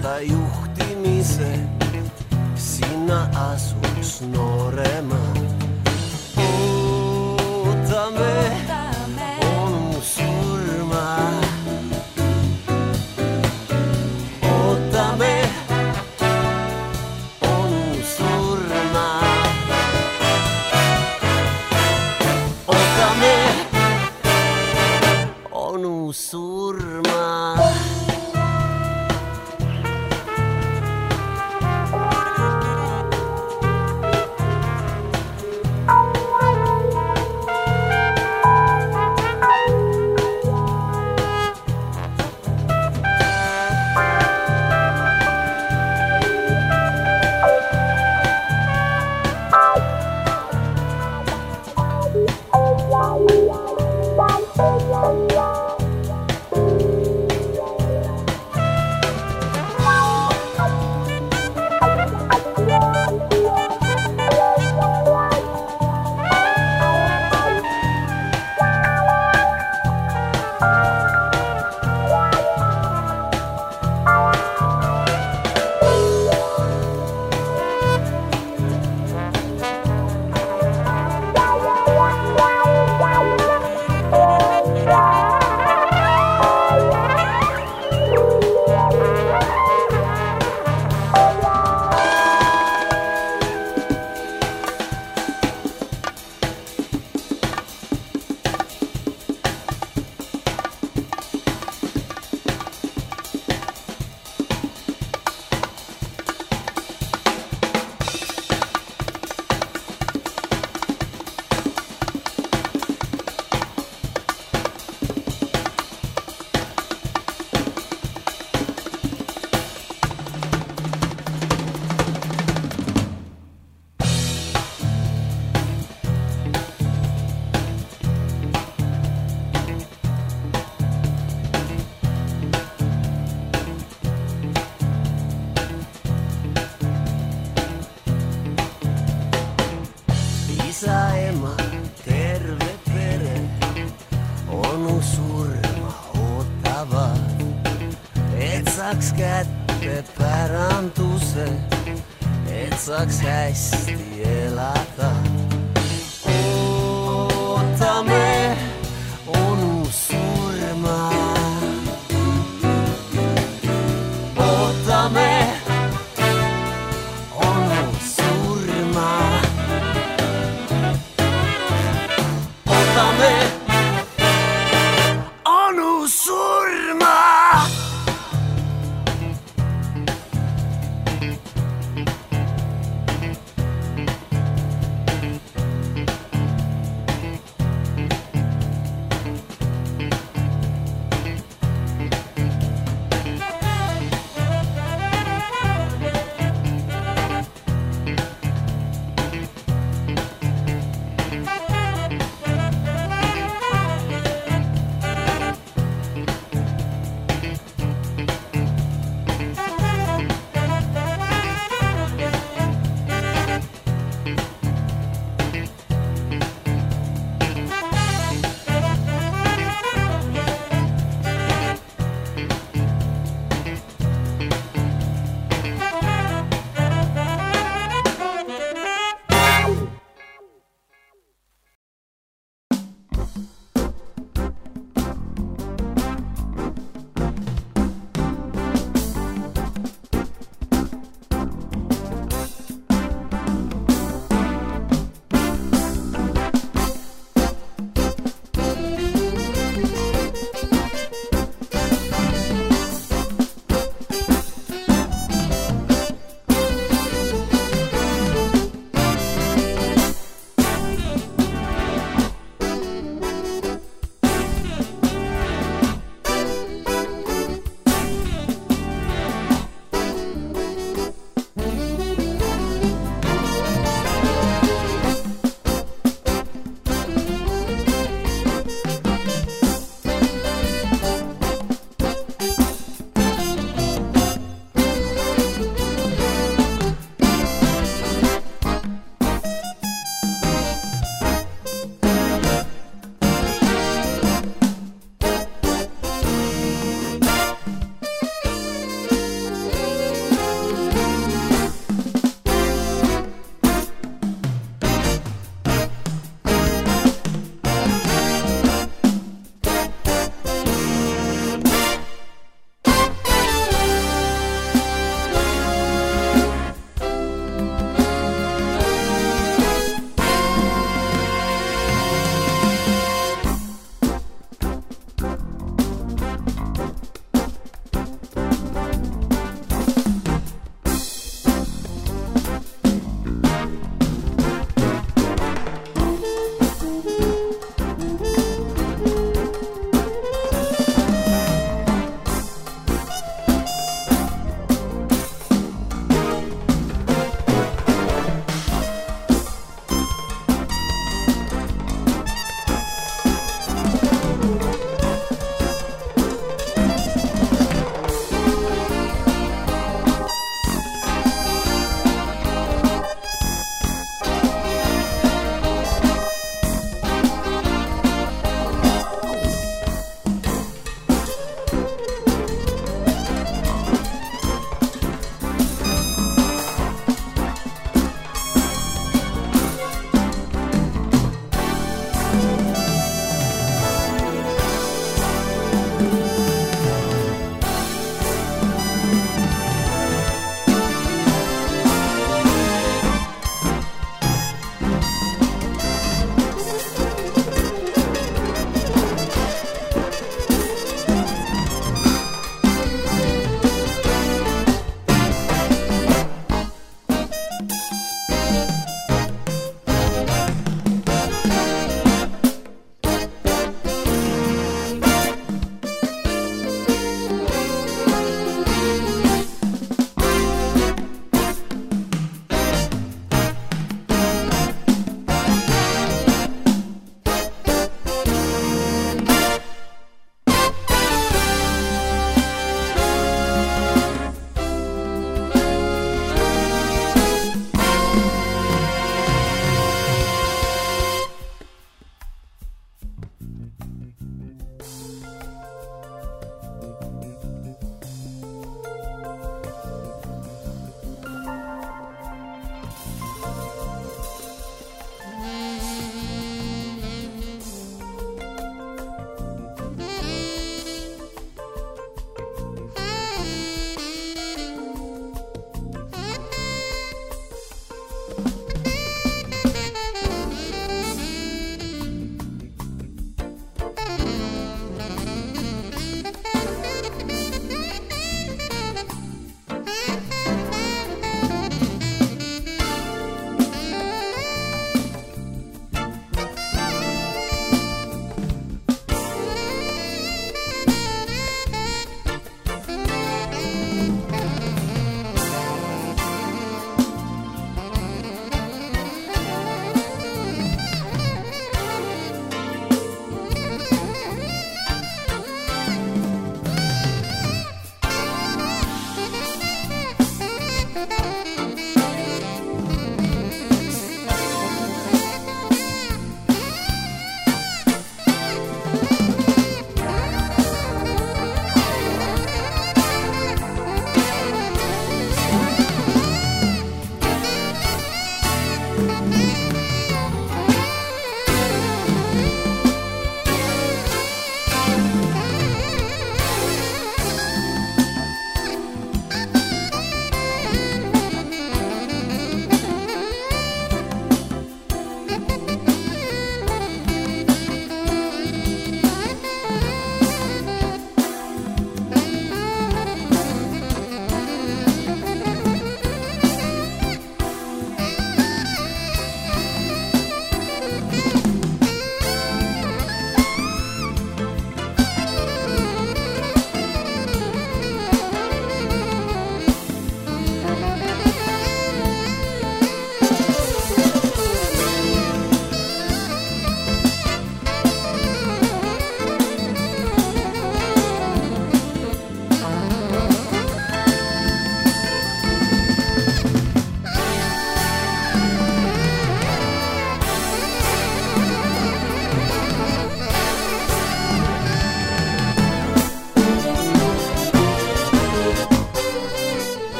tööta juhtimise, sinna asuks noorema. Et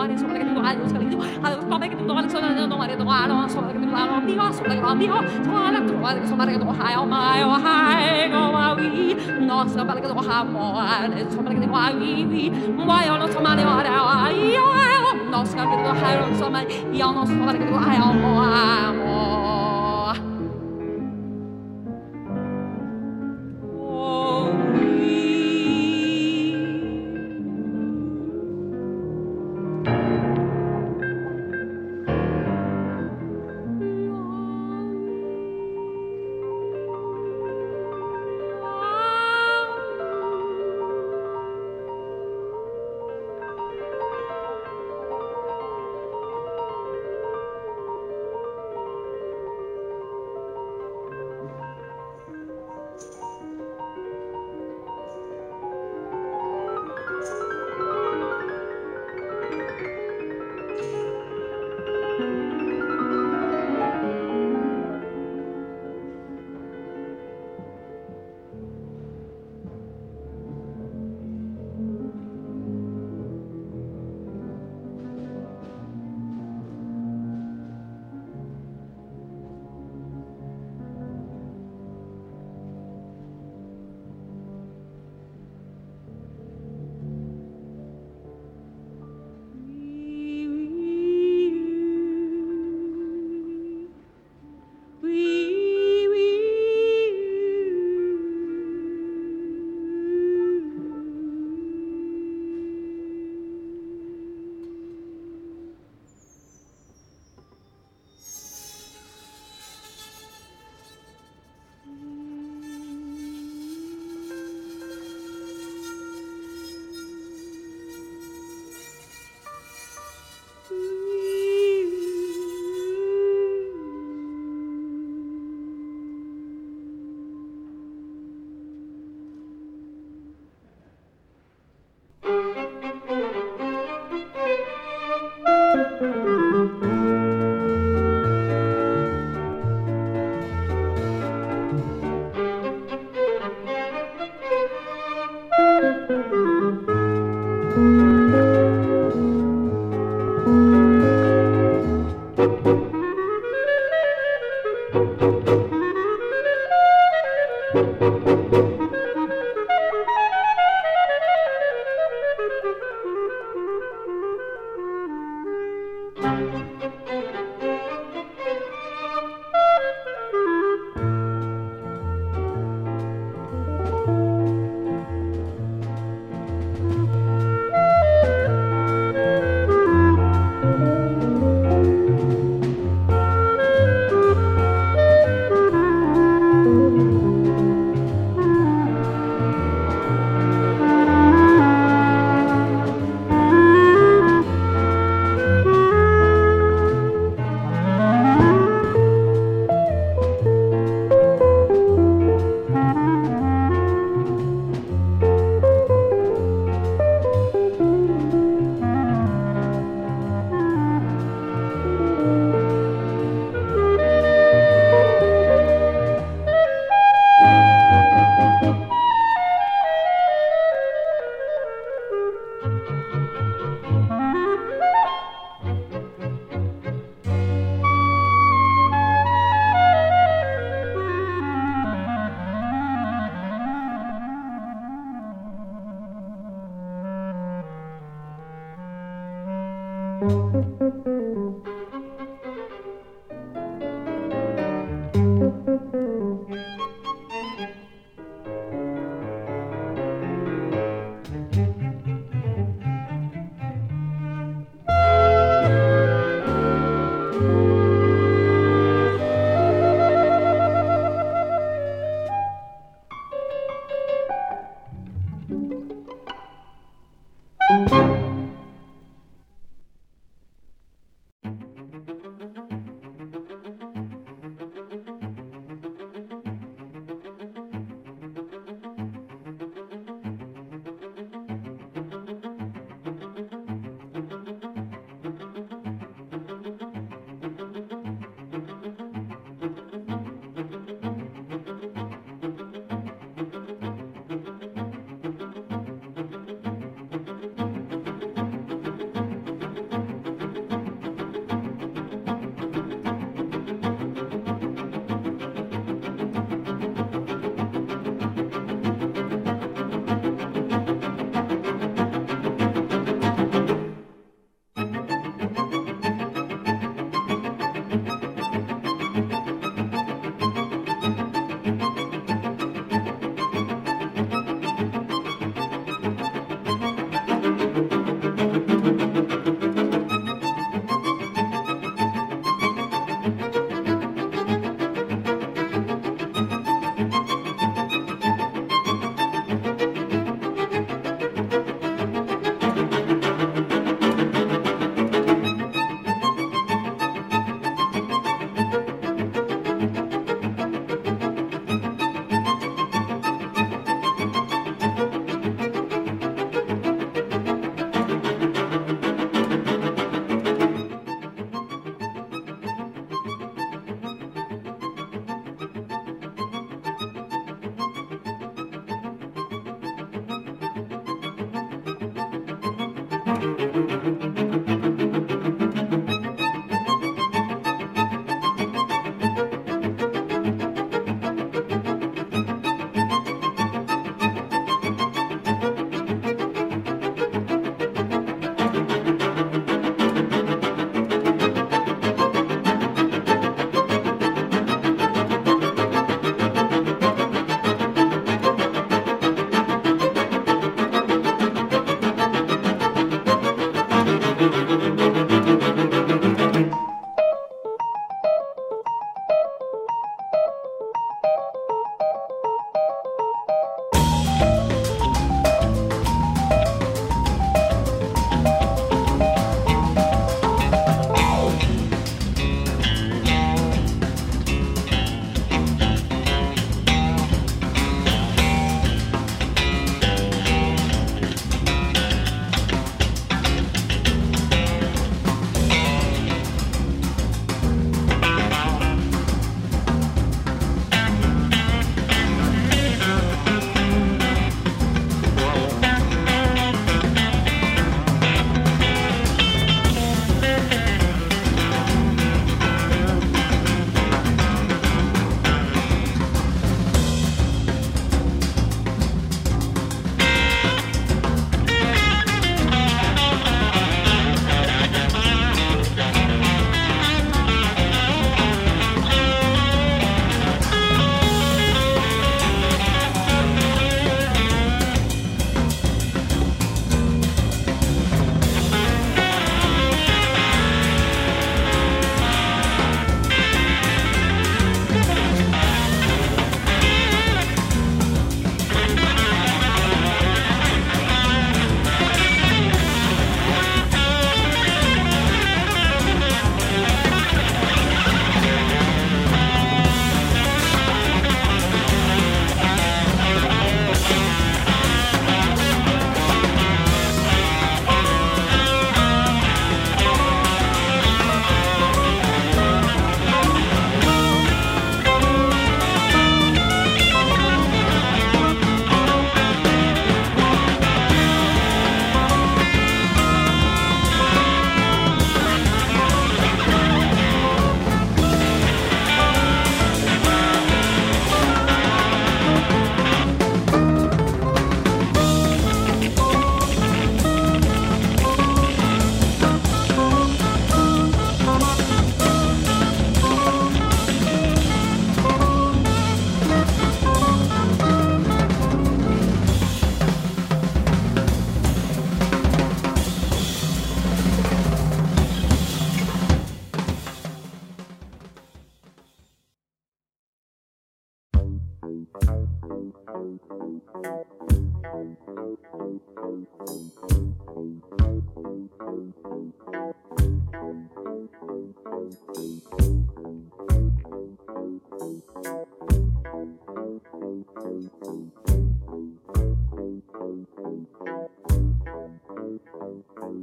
María, sobre la que tengo algo, sobre la que tengo algo, papá que tengo algo, sobre la que tengo María, tengo algo, sobre la que tengo algo, amigo, sobre la que tengo amigo, sobre la que tengo algo, sobre la que tengo algo, my oh hi, go awi, no sobre la que tengo algo, sobre la que tengo awi, my oh no sobre la que tengo algo, no sobre la que tengo algo, sobre la que tengo algo,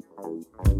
Thank